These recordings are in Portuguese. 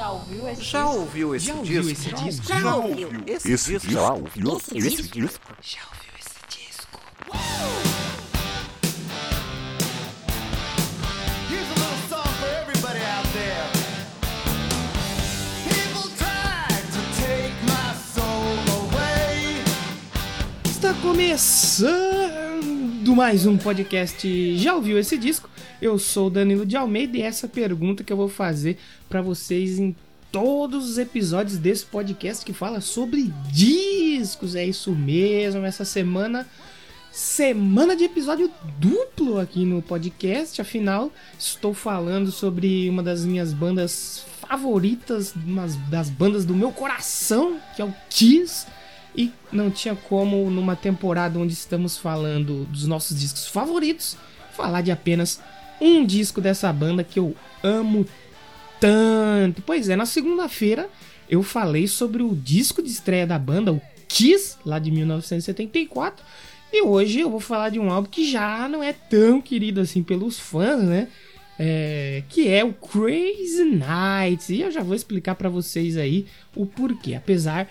Já ouviu esse Já disco? ouviu esse Já disco? ouviu esse disco? Já ouviu esse, Esse disco? já ouviu Esse esse disco? disco? Já ouviu esse disco? Here's a little song for everybody out there. People tried to take my soul away. Está começando mais um podcast. Já ouviu esse disco? Eu sou o Danilo de Almeida e essa pergunta que eu vou fazer para vocês em todos os episódios desse podcast que fala sobre discos. É isso mesmo. Essa semana semana de episódio duplo aqui no podcast. Afinal, estou falando sobre uma das minhas bandas favoritas, uma das bandas do meu coração, que é o Kiss. E não tinha como, numa temporada onde estamos falando dos nossos discos favoritos, falar de apenas um disco dessa banda que eu amo tanto. Pois é, na segunda-feira eu falei sobre o disco de estreia da banda, o Kiss, lá de 1974. E hoje eu vou falar de um álbum que já não é tão querido assim pelos fãs, né? É, que é o Crazy Nights. E eu já vou explicar pra vocês aí o porquê. Apesar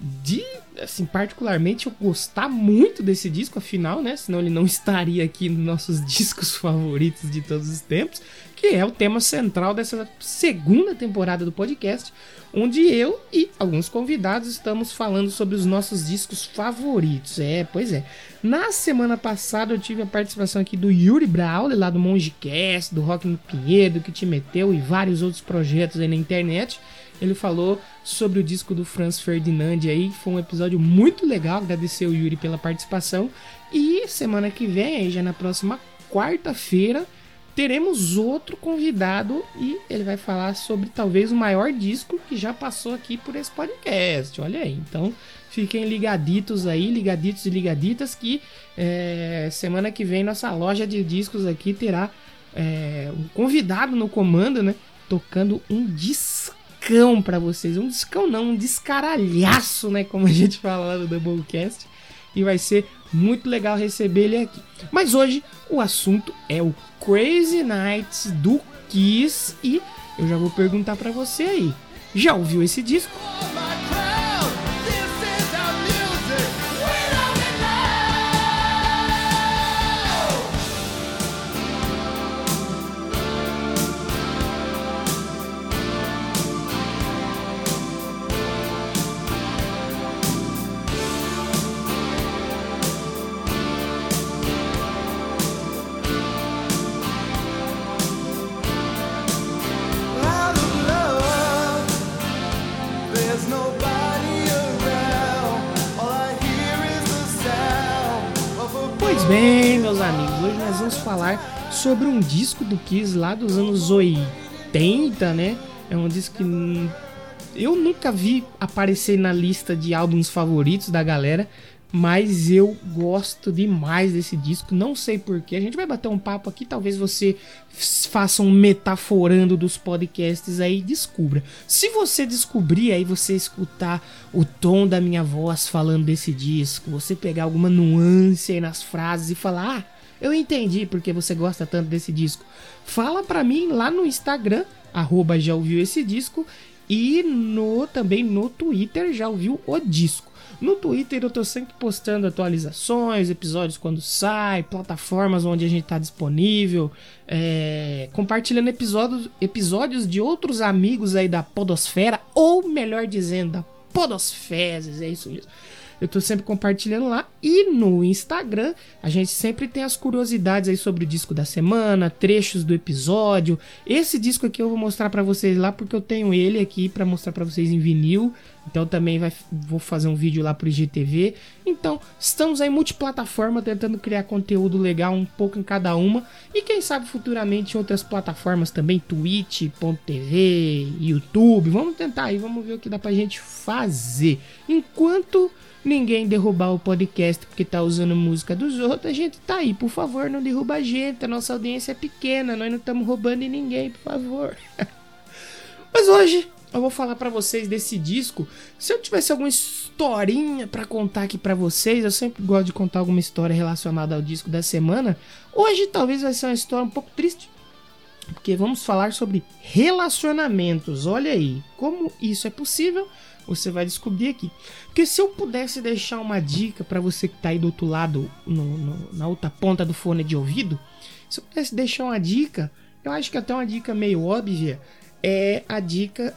de, assim, particularmente eu gostar muito desse disco, afinal, né? Senão ele não estaria aqui nos nossos discos favoritos de todos os tempos, que é o tema central dessa segunda temporada do podcast, onde eu e alguns convidados estamos falando sobre os nossos discos favoritos. É, pois é. Na semana passada eu tive a participação aqui do Yuri Brawley, lá do Mongecast, do Rock no Pinheiro, que te meteu e vários outros projetos aí na internet. Ele falou sobre o disco do Franz Ferdinand aí, foi um episódio muito legal, agradecer o Yuri pela participação. E semana que vem, já na próxima quarta-feira, teremos outro convidado e ele vai falar sobre talvez o maior disco que já passou aqui por esse podcast. Olha aí, então fiquem ligaditos aí, ligaditos e ligaditas que é, semana que vem nossa loja de discos aqui terá é, um convidado no comando, né? Tocando um discão pra vocês. Um discão não, um descaralhaço, né? Como a gente fala lá no Doublecast. E vai ser muito legal receber ele aqui. Mas hoje o assunto é o Crazy Nights do Kiss. E eu já vou perguntar pra você aí. Já ouviu esse disco? Amigos, hoje nós vamos falar sobre um disco do Kiss lá dos anos 80, né? É um disco que eu nunca vi aparecer na lista de álbuns favoritos da galera, mas eu gosto demais desse disco, não sei porquê. A gente vai bater um papo aqui, talvez você faça um metaforando dos podcasts aí e descubra. Se você descobrir aí, você escutar o tom da minha voz falando desse disco, você pegar alguma nuance aí nas frases e falar, ah, eu entendi porque você gosta tanto desse disco. Fala pra mim lá no Instagram, arroba já ouviu esse disco, e no também no Twitter já ouviu o disco. No Twitter eu tô sempre postando atualizações, episódios quando sai, plataformas onde a gente tá disponível, é, compartilhando episódios, episódios de outros amigos aí da Podosfera, ou melhor dizendo, da Podosfezes, é isso mesmo. Eu tô sempre compartilhando lá. E no Instagram, a gente sempre tem as curiosidades aí sobre o disco da semana, trechos do episódio. Esse disco aqui eu vou mostrar pra vocês lá porque eu tenho ele aqui pra mostrar pra vocês em vinil. Então também vai, vou fazer um vídeo lá pro IGTV. Então, estamos aí multiplataforma tentando criar conteúdo legal um pouco em cada uma. E quem sabe futuramente em outras plataformas também, twitch.tv, YouTube. Vamos tentar aí, vamos ver o que dá pra gente fazer. Enquanto ninguém derrubar o podcast porque tá usando música dos outros, a gente tá aí. Por favor, não derruba a gente. A nossa audiência é pequena, nós não estamos roubando ninguém, por favor. Mas hoje eu vou falar pra vocês desse disco. Se eu tivesse alguma historinha pra contar aqui pra vocês, eu sempre gosto de contar alguma história relacionada ao disco da semana. Hoje talvez vai ser uma história um pouco triste. porque vamos falar sobre relacionamentos. Olha aí, como isso é possível, você vai descobrir aqui. Porque se eu pudesse deixar uma dica para você que tá aí do outro lado, no- no- na outra ponta do fone de ouvido, se eu pudesse deixar uma dica, eu acho que até uma dica meio óbvia, é a dica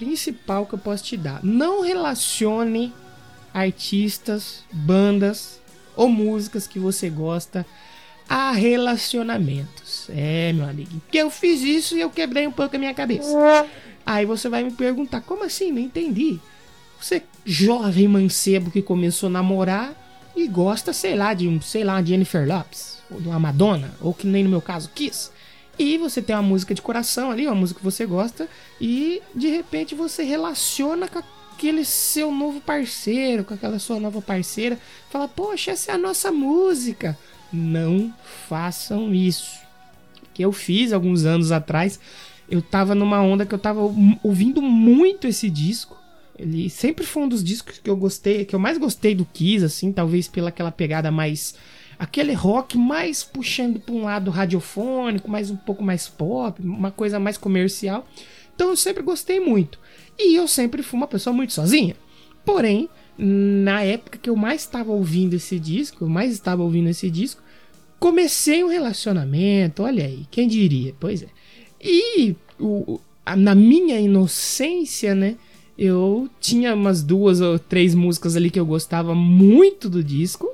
principal que eu posso te dar. Não relacione artistas, bandas ou músicas que você gosta a relacionamentos. É, meu amigo. Porque eu fiz isso e eu quebrei um pouco a minha cabeça. Aí você vai me perguntar, como assim? Não entendi. Você, jovem mancebo que começou a namorar e gosta, sei lá, de um, sei lá, Jennifer Lopes, ou de uma Madonna, ou que nem no meu caso, Kiss. E você tem uma música de coração ali, uma música que você gosta, e de repente você relaciona com aquele seu novo parceiro, com aquela sua nova parceira, fala, poxa, essa é a nossa música. Não façam isso. Que eu fiz alguns anos atrás, eu tava numa onda que eu tava ouvindo muito esse disco. Ele sempre foi um dos discos que eu gostei, que eu mais gostei do Kiss, assim, talvez pela aquela pegada mais aquele rock mais puxando para um lado radiofônico, mais um pouco mais pop, uma coisa mais comercial. Então eu sempre gostei muito. E eu sempre fui uma pessoa muito sozinha. Porém, na época que eu mais estava ouvindo esse disco, eu mais estava ouvindo esse disco, comecei um relacionamento, olha aí, quem diria? Pois é. E o, a- na minha inocência, né? Eu tinha umas duas ou três músicas ali que eu gostava muito do disco.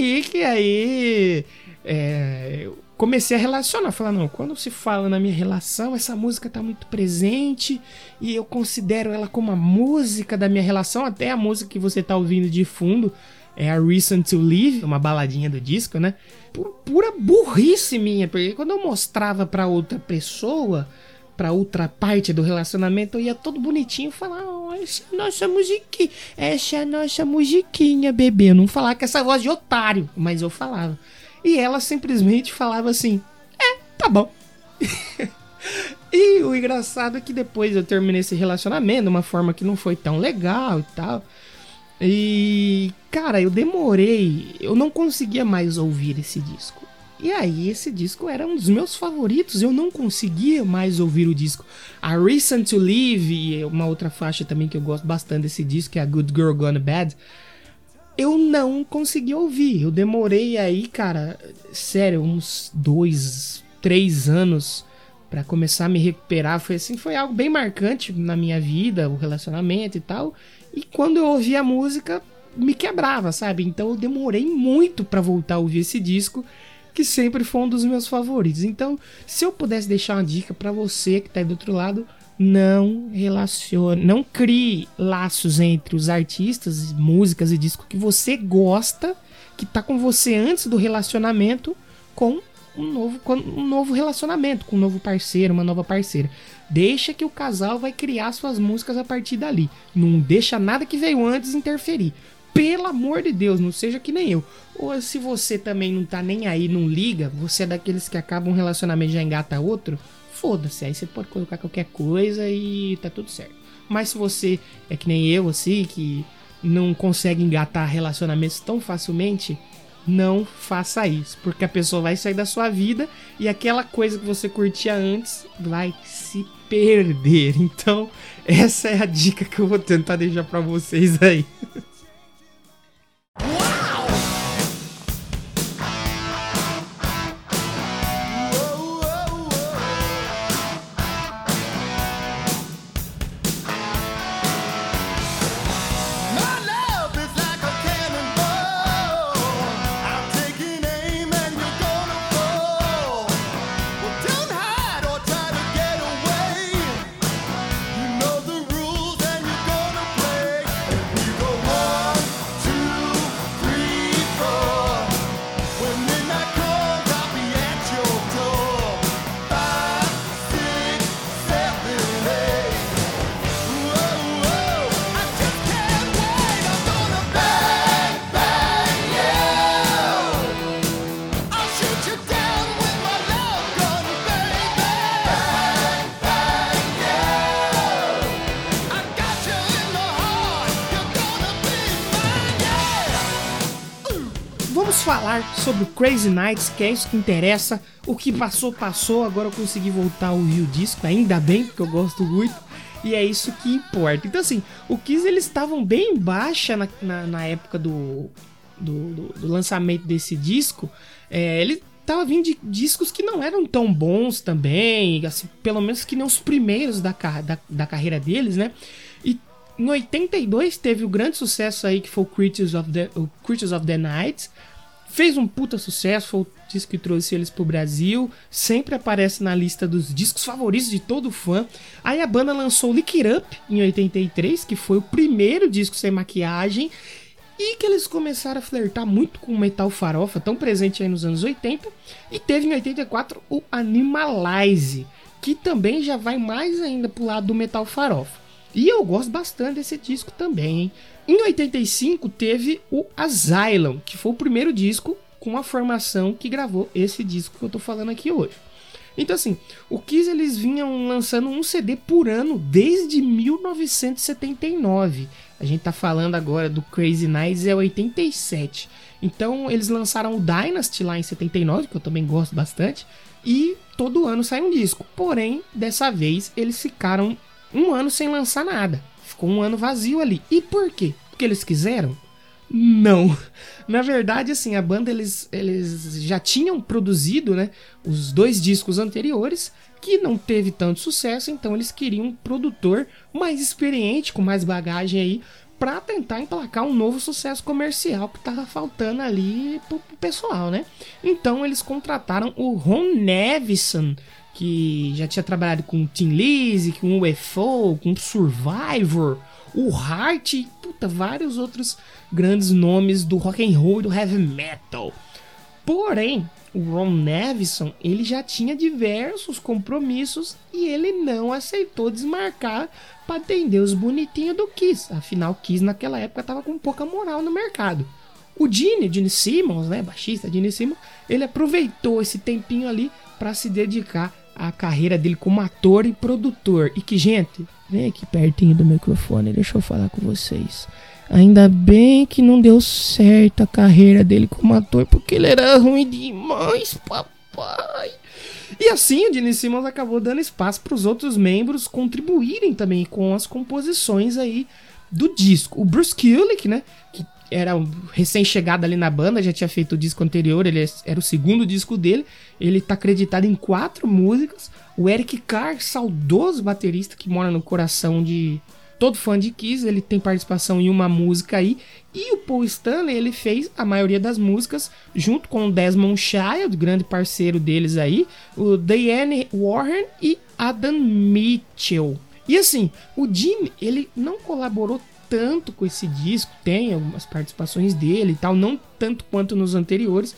E que aí é, comecei a relacionar. Falar, não, quando se fala na minha relação, essa música tá muito presente e eu considero ela como a música da minha relação, até a música que você tá ouvindo de fundo. É a Reason to Live, uma baladinha do disco, né? Pura burrice minha, porque quando eu mostrava pra outra pessoa, pra outra parte do relacionamento, eu ia todo bonitinho falar: oh, essa é nossa musiquinha, essa é nossa musiquinha, bebê. Eu não falava com essa voz de otário, mas eu falava. E ela simplesmente falava assim: é, tá bom. e o engraçado é que depois eu terminei esse relacionamento de uma forma que não foi tão legal e tal. E, cara, eu demorei, eu não conseguia mais ouvir esse disco. E aí, esse disco era um dos meus favoritos, eu não conseguia mais ouvir o disco. A Reason to Live, e uma outra faixa também que eu gosto bastante desse disco, que é a Good Girl Gone Bad, eu não consegui ouvir. Eu demorei aí, cara, sério, uns dois, três anos pra começar a me recuperar. Foi assim, foi algo bem marcante na minha vida, o relacionamento e tal. E quando eu ouvi a música, me quebrava, sabe? Então eu demorei muito pra voltar a ouvir esse disco, que sempre foi um dos meus favoritos. Então, se eu pudesse deixar uma dica pra você que tá aí do outro lado, não relacione, não crie laços entre os artistas, músicas e discos que você gosta, que tá com você antes do relacionamento, com um novo, com um novo relacionamento, com um novo parceiro, uma nova parceira. Deixa que o casal vai criar suas músicas a partir dali. Não deixa nada que veio antes interferir. Pelo amor de Deus, não seja que nem eu. Ou se você também não tá nem aí, não liga, você é daqueles que acabam um relacionamento e já engata outro, foda-se, aí você pode colocar qualquer coisa e tá tudo certo. Mas se você é que nem eu, assim, que não consegue engatar relacionamentos tão facilmente, não faça isso, porque a pessoa vai sair da sua vida e aquela coisa que você curtia antes vai se perder. Então, essa é a dica que eu vou tentar deixar pra vocês aí. Falar sobre o Crazy Nights, que é isso que interessa. O que passou, passou. Agora eu consegui voltar a ouvir o disco, ainda bem, porque eu gosto muito. E é isso que importa. Então, assim, o Kiss eles estavam bem baixa na, na, na época do, do, do, do lançamento desse disco. É, ele tava vindo de discos que não eram tão bons também, assim, pelo menos que nem os primeiros da, da, da carreira deles, né? E em 82 teve o grande sucesso aí que foi o Creatures of the, o Creatures of the Night. Fez um puta sucesso, foi o disco que trouxe eles pro Brasil. Sempre aparece na lista dos discos favoritos de todo fã. Aí a banda lançou Lick It Up em 83, que foi o primeiro disco sem maquiagem. E que eles começaram a flertar muito com o metal farofa, tão presente aí nos anos 80. E teve em 84 o Animalize, que também já vai mais ainda pro lado do metal farofa. E eu gosto bastante desse disco também, hein? Em 85 teve o Asylum, que foi o primeiro disco com a formação que gravou esse disco que eu tô falando aqui hoje. Então assim, o Kiss eles vinham lançando um CD por ano desde 1979. A gente tá falando agora do Crazy Nights é 87. Então eles lançaram o Dynasty lá em 79, que eu também gosto bastante, e todo ano sai um disco. Porém, dessa vez eles ficaram um ano sem lançar nada. Ficou um ano vazio ali. E por quê? Porque eles quiseram? Não. Na verdade, assim, a banda eles, eles já tinham produzido, né, os dois discos anteriores que não teve tanto sucesso, então eles queriam um produtor mais experiente, com mais bagagem aí, pra tentar emplacar um novo sucesso comercial que tava faltando ali pro, pro pessoal, né? Então eles contrataram o Ron Nevison, que já tinha trabalhado com Tim Lizzy, com UFO, com Survivor, o Heart e puta, vários outros grandes nomes do rock and roll e do heavy metal. Porém, o Ron Nevison, ele já tinha diversos compromissos e ele não aceitou desmarcar para atender os bonitinhos do Kiss. Afinal, Kiss naquela época tava com pouca moral no mercado. O Gene, Gene Simmons, né, baixista Gene Simmons, ele aproveitou esse tempinho ali para se dedicar à carreira dele como ator e produtor. E que, gente, vem aqui pertinho do microfone, deixa eu falar com vocês. Ainda bem que não deu certo a carreira dele como ator, porque ele era ruim demais, papai. E assim o Gene Simmons acabou dando espaço para os outros membros contribuírem também com as composições aí do disco. O Bruce Kulick, né, que era recém-chegado ali na banda, já tinha feito o disco anterior, ele era o segundo disco dele. Ele tá acreditado em quatro músicas. O Eric Carr, saudoso baterista que mora no coração de todo fã de Kiss, ele tem participação em uma música aí. E o Paul Stanley, ele fez a maioria das músicas junto com o Desmond Child, grande parceiro deles aí, o Diane Warren e Adam Mitchell. E assim, o Jim, ele não colaborou tanto com esse disco, tem algumas participações dele e tal, não tanto quanto nos anteriores.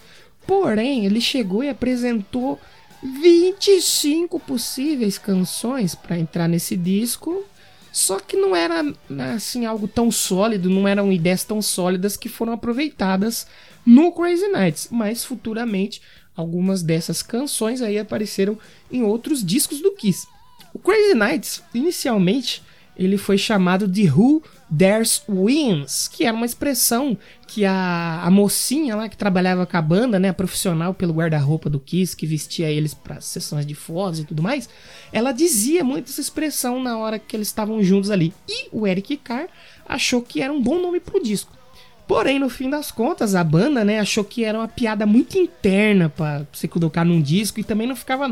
Porém, ele chegou e apresentou 25 possíveis canções para entrar nesse disco. Só que não era assim algo tão sólido, não eram ideias tão sólidas que foram aproveitadas no Crazy Nights, mas futuramente algumas dessas canções aí apareceram em outros discos do Kiss. O Crazy Nights, inicialmente, ele foi chamado de Who Dares Wins, que era uma expressão que a, a mocinha lá que trabalhava com a banda, né, a profissional pelo guarda-roupa do Kiss, que vestia eles para sessões de fotos e tudo mais, ela dizia muito essa expressão na hora que eles estavam juntos ali. E o Eric Carr achou que era um bom nome pro disco. Porém, no fim das contas, a banda, né, achou que era uma piada muito interna para você colocar num disco e também não ficava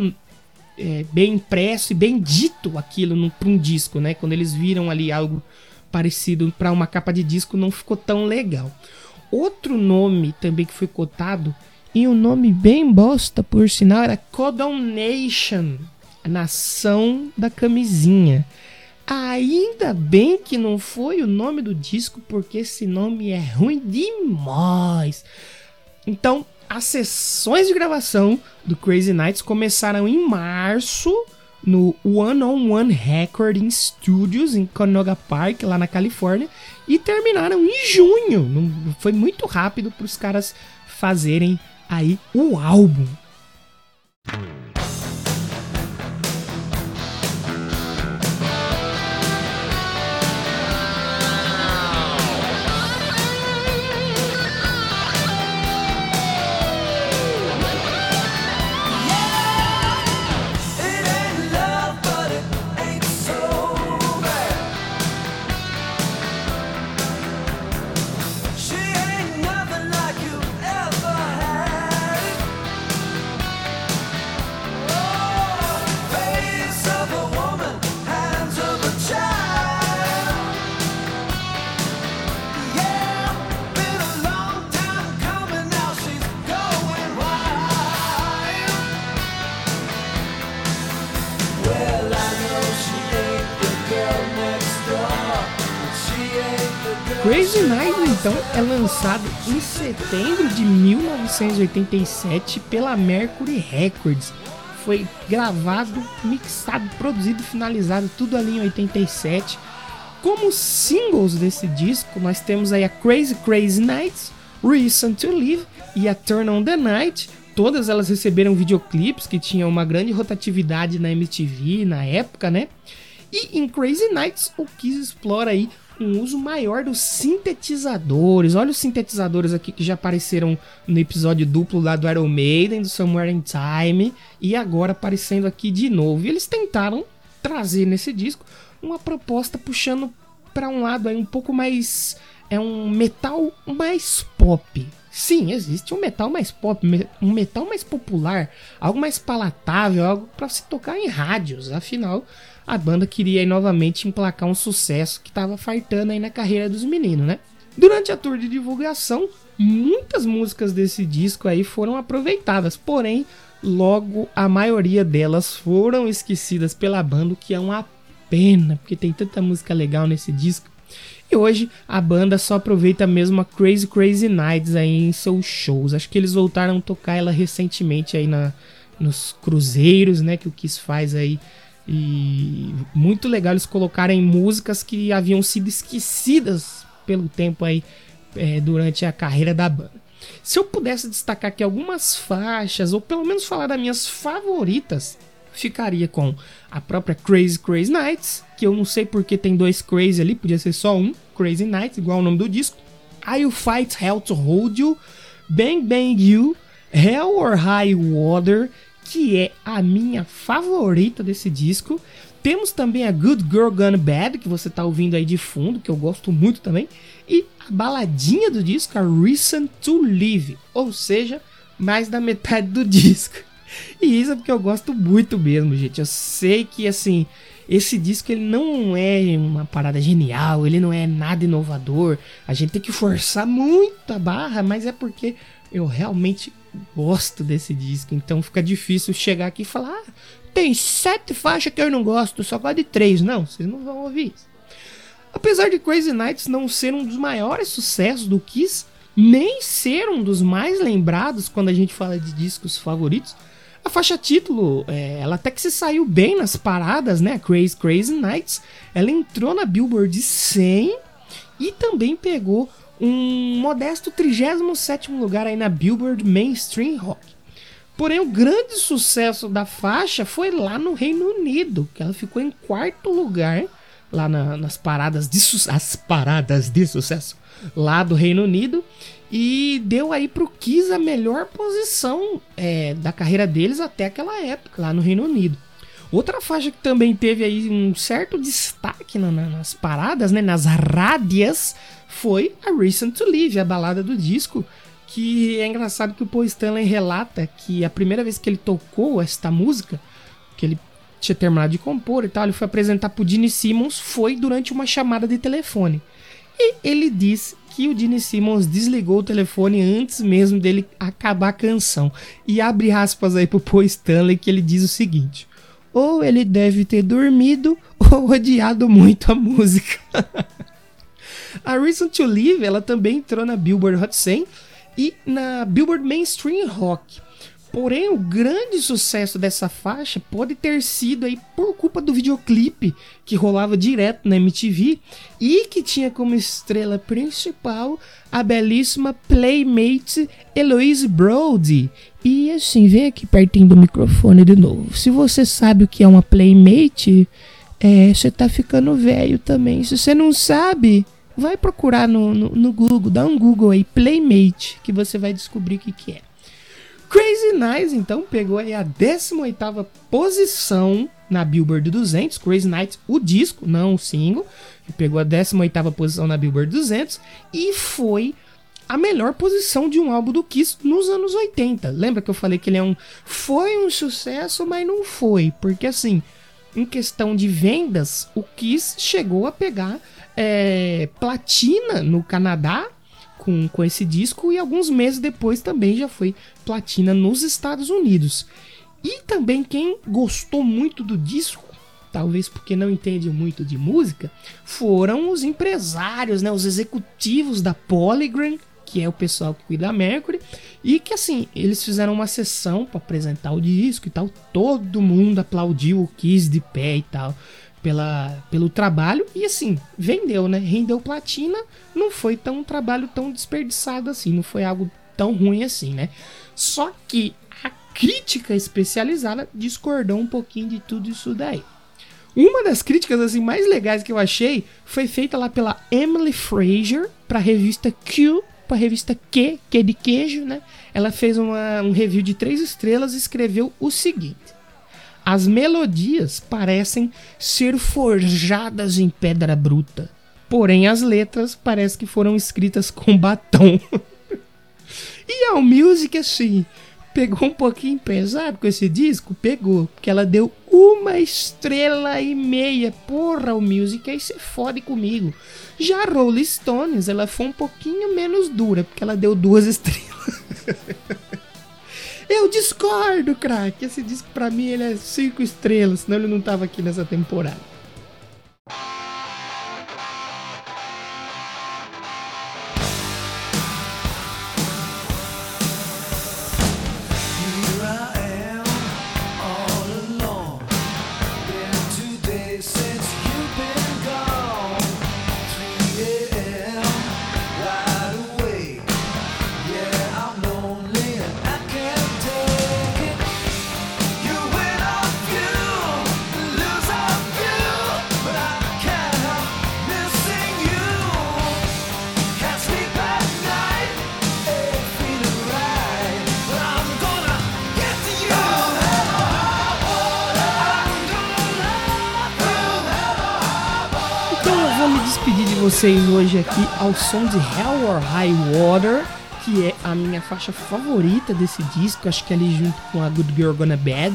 é, bem impresso e bem dito aquilo pra um disco, né? Quando eles viram ali algo parecido para uma capa de disco, não ficou tão legal. Outro nome também que foi cotado, e um nome bem bosta, por sinal, era Codon Nation, a nação da camisinha. Ainda bem que não foi o nome do disco, porque esse nome é ruim demais. Então, as sessões de gravação do Crazy Nights começaram em março no One on One Recording Studios em Canoga Park, lá na Califórnia, e terminaram em junho. Foi muito rápido para os caras fazerem aí o álbum. Então, é lançado em setembro de 1987 pela Mercury Records. Foi gravado, mixado, produzido e finalizado tudo ali em 87. Como singles desse disco, nós temos aí a Crazy Crazy Nights, Reason to Live e a Turn on the Night. Todas elas receberam videoclipes que tinham uma grande rotatividade na MTV na época, né? E em Crazy Nights, o Kiss explora aí um uso maior dos sintetizadores. Olha os sintetizadores aqui que já apareceram no episódio duplo lá do Iron Maiden, do Somewhere in Time, e agora aparecendo aqui de novo. E eles tentaram trazer nesse disco uma proposta puxando para um lado aí um pouco mais é um metal mais pop. Sim, existe um metal mais pop, um metal mais popular, algo mais palatável, algo para se tocar em rádios. Afinal, a banda queria aí novamente emplacar um sucesso que estava fartando aí na carreira dos meninos, né? Durante a tour de divulgação, muitas músicas desse disco aí foram aproveitadas, porém, logo a maioria delas foram esquecidas pela banda, o que é uma pena, porque tem tanta música legal nesse disco. E hoje a banda só aproveita mesmo a Crazy Crazy Nights aí em seus shows. Acho que eles voltaram a tocar ela recentemente aí na, nos cruzeiros, né, que o Kiss faz aí. E muito legal eles colocarem músicas que haviam sido esquecidas pelo tempo aí é, durante a carreira da banda. Se eu pudesse destacar aqui algumas faixas, ou pelo menos falar das minhas favoritas, ficaria com a própria Crazy Crazy Nights, que eu não sei porque tem dois Crazy ali, podia ser só um, Crazy Nights, igual o nome do disco. I Fight Hell to Hold You, Bang Bang You, Hell or High Water, que é a minha favorita desse disco. Temos também a Good Girl Gone Bad, que você tá ouvindo aí de fundo, que eu gosto muito também. E a baladinha do disco, a Reason to Live, ou seja, mais da metade do disco. E isso é porque eu gosto muito mesmo, gente. Eu sei que assim, esse disco ele não é uma parada genial, ele não é nada inovador. A gente tem que forçar muito a barra, mas é porque eu realmente gosto desse disco. Então fica difícil chegar aqui e falar: ah, tem sete faixas que eu não gosto, só gosto de três. Não, vocês não vão ouvir isso. Apesar de Crazy Nights não ser um dos maiores sucessos do Kiss, nem ser um dos mais lembrados quando a gente fala de discos favoritos, a faixa título, é, ela até que se saiu bem nas paradas, né? Crazy Crazy Nights. Ela entrou na Billboard 100 e também pegou um modesto 37 lugar aí na Billboard Mainstream Rock. Porém, o grande sucesso da faixa foi lá no Reino Unido, que ela ficou em quarto lugar lá na, nas paradas de as paradas de sucesso lá do Reino Unido e deu aí pro Kiss a melhor posição é, da carreira deles até aquela época, lá no Reino Unido. Outra faixa que também teve aí um certo destaque na, na, nas paradas, né, nas rádias, foi a Reason to Live, a balada do disco, que é engraçado que o Paul Stanley relata que a primeira vez que ele tocou esta música, que ele tinha terminado de compor e tal, ele foi apresentar pro Gene Simmons, foi durante uma chamada de telefone. E ele diz que o Gene Simmons desligou o telefone antes mesmo dele acabar a canção. E abre aspas aí pro Paul Stanley que ele diz o seguinte: ou ele deve ter dormido ou odiado muito a música. a Reason to Live ela também entrou na Billboard Hot 100 e na Billboard Mainstream Rock. Porém, o grande sucesso dessa faixa pode ter sido aí por culpa do videoclipe que rolava direto na MTV e que tinha como estrela principal a belíssima Playmate Eloise Brody. E assim, vem aqui pertinho do microfone de novo. Se você sabe o que é uma Playmate, é, você tá ficando velho também. Se você não sabe, vai procurar no, no, no Google, dá um Google aí, Playmate, que você vai descobrir o que, que é. Crazy Nights, então, pegou aí a 18ª posição na Billboard 200. Crazy Nights, o disco, não o single. Pegou a 18ª posição na Billboard 200 e foi a melhor posição de um álbum do Kiss nos anos 80. Lembra que eu falei que ele é um foi um sucesso, mas não foi, porque assim, em questão de vendas, o Kiss chegou a pegar é, platina no Canadá com, com esse disco e alguns meses depois também já foi platina nos Estados Unidos. E também quem gostou muito do disco talvez porque não entende muito de música, foram os empresários, né, os executivos da Polygram, que é o pessoal que cuida da Mercury, e que assim, eles fizeram uma sessão para apresentar o disco e tal, todo mundo aplaudiu o Kiss de pé e tal. Pela, pelo trabalho e assim, vendeu, né? Rendeu platina, não foi tão um trabalho tão desperdiçado assim, não foi algo tão ruim assim, né? Só que a crítica especializada discordou um pouquinho de tudo isso daí. Uma das críticas assim mais legais que eu achei foi feita lá pela Emily Fraser para a revista Q, para a revista Q, que é de queijo, né? Ela fez uma, um review de três estrelas e escreveu o seguinte: As melodias parecem ser forjadas em pedra bruta, porém as letras parecem que foram escritas com batom. E a Music, assim, pegou um pouquinho pesado com esse disco? Pegou, porque ela deu uma estrela e meia. Porra, o Music, aí você fode comigo. Já a Rolling Stones, ela foi um pouquinho menos dura, porque ela deu duas estrelas. Eu discordo, craque. Esse disco pra mim ele é cinco estrelas, senão ele não tava aqui nessa temporada. Vocês hoje aqui ao som de Hell or High Water, que é a minha faixa favorita desse disco, acho que é ali junto com a Good Girl Gonna Bad.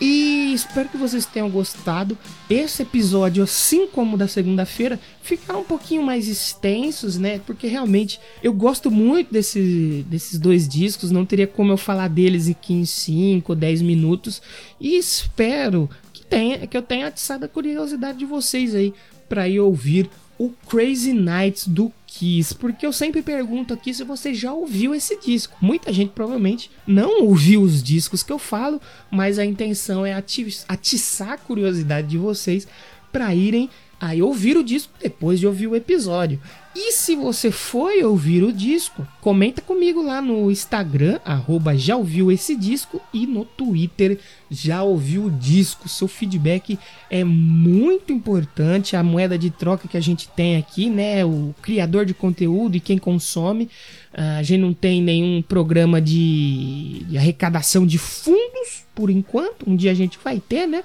E espero que vocês tenham gostado. Esse episódio, assim como da segunda-feira, ficaram um pouquinho mais extensos, né? Porque realmente eu gosto muito desse, desses dois discos. Não teria como eu falar deles em 5 ou 10 minutos. E espero que, tenha, que eu tenha atiçado a curiosidade de vocês aí para ir ouvir o Crazy Nights do Kiss, porque eu sempre pergunto aqui se você já ouviu esse disco. Muita gente provavelmente não ouviu os discos que eu falo, mas a intenção é ati- atiçar a curiosidade de vocês para irem aí ouvir o disco depois de ouvir o episódio. E se você foi ouvir o disco, comenta comigo lá no Instagram, arroba já ouviu esse disco, e no Twitter, já ouviu o disco. Seu feedback é muito importante, a moeda de troca que a gente tem aqui, né? O criador de conteúdo e quem consome. Ah, A gente não tem nenhum programa de, de arrecadação de fundos, por enquanto. Um dia a gente vai ter, né?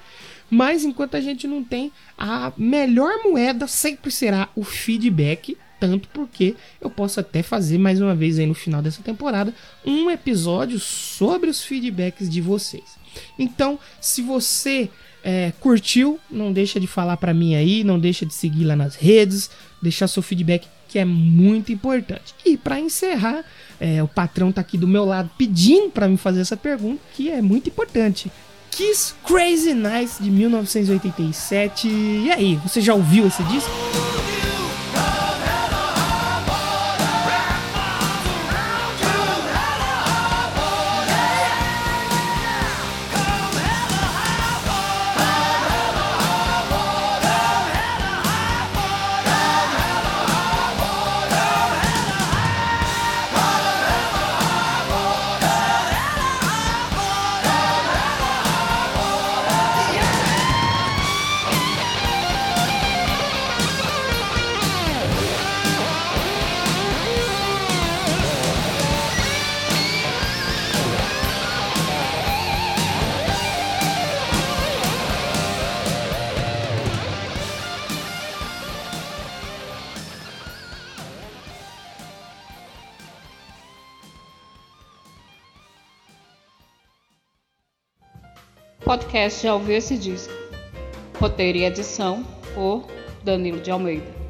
Mas enquanto a gente não tem, a melhor moeda sempre será o feedback. Tanto porque eu posso até fazer mais uma vez aí no final dessa temporada um episódio sobre os feedbacks de vocês. Então, se você é, curtiu, não deixa de falar pra mim aí, não deixa de seguir lá nas redes, deixar seu feedback que é muito importante. E pra encerrar, é, o patrão tá aqui do meu lado pedindo pra me fazer essa pergunta, que é muito importante. Kiss Crazy Nights de 1987. E aí, você já ouviu esse disco? Podcast Já ouviu esse disco? Roteiro e edição por Danilo de Almeida.